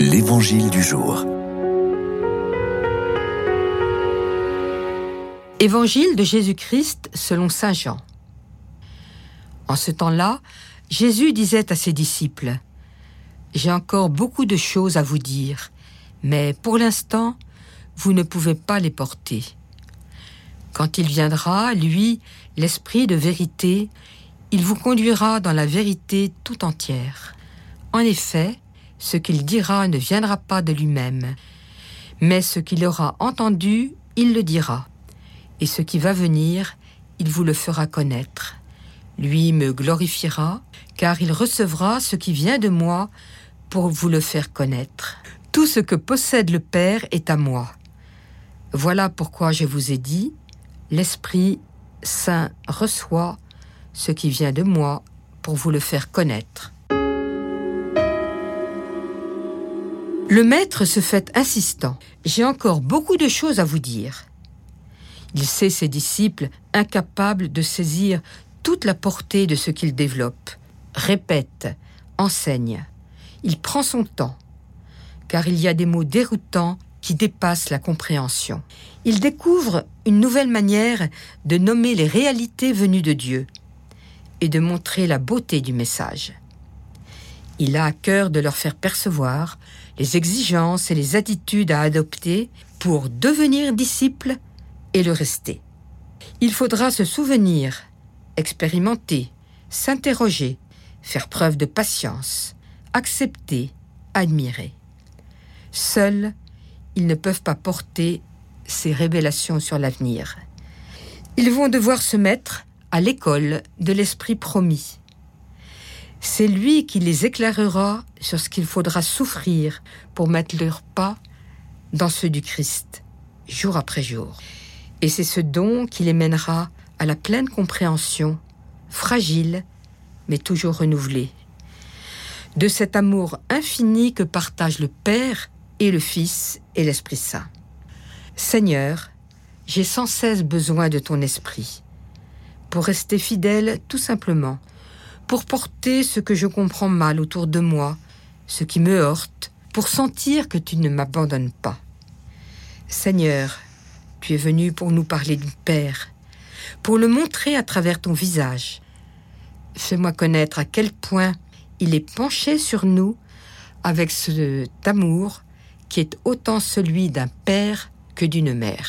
L'Évangile du jour. Évangile de Jésus-Christ selon Saint Jean. En ce temps-là, Jésus disait à ses disciples, J'ai encore beaucoup de choses à vous dire, mais pour l'instant, vous ne pouvez pas les porter. Quand il viendra, lui, l'Esprit de vérité, il vous conduira dans la vérité tout entière. En effet, ce qu'il dira ne viendra pas de lui-même, mais ce qu'il aura entendu, il le dira. Et ce qui va venir, il vous le fera connaître. Lui me glorifiera, car il recevra ce qui vient de moi pour vous le faire connaître. Tout ce que possède le Père est à moi. Voilà pourquoi je vous ai dit, l'Esprit Saint reçoit ce qui vient de moi pour vous le faire connaître. Le maître se fait insistant. J'ai encore beaucoup de choses à vous dire. Il sait ses disciples incapables de saisir toute la portée de ce qu'il développe, répète, enseigne. Il prend son temps, car il y a des mots déroutants qui dépassent la compréhension. Il découvre une nouvelle manière de nommer les réalités venues de Dieu et de montrer la beauté du message. Il a à cœur de leur faire percevoir les exigences et les attitudes à adopter pour devenir disciple et le rester. Il faudra se souvenir, expérimenter, s'interroger, faire preuve de patience, accepter, admirer. Seuls, ils ne peuvent pas porter ces révélations sur l'avenir. Ils vont devoir se mettre à l'école de l'Esprit promis, c'est lui qui les éclairera sur ce qu'il faudra souffrir pour mettre leur pas dans ceux du Christ, jour après jour. Et c'est ce don qui les mènera à la pleine compréhension, fragile, mais toujours renouvelée, de cet amour infini que partagent le Père et le Fils et l'Esprit Saint. Seigneur, j'ai sans cesse besoin de ton esprit, pour rester fidèle tout simplement pour porter ce que je comprends mal autour de moi, ce qui me heurte, pour sentir que tu ne m'abandonnes pas. Seigneur, tu es venu pour nous parler du Père, pour le montrer à travers ton visage. Fais-moi connaître à quel point il est penché sur nous avec cet amour qui est autant celui d'un père que d'une mère.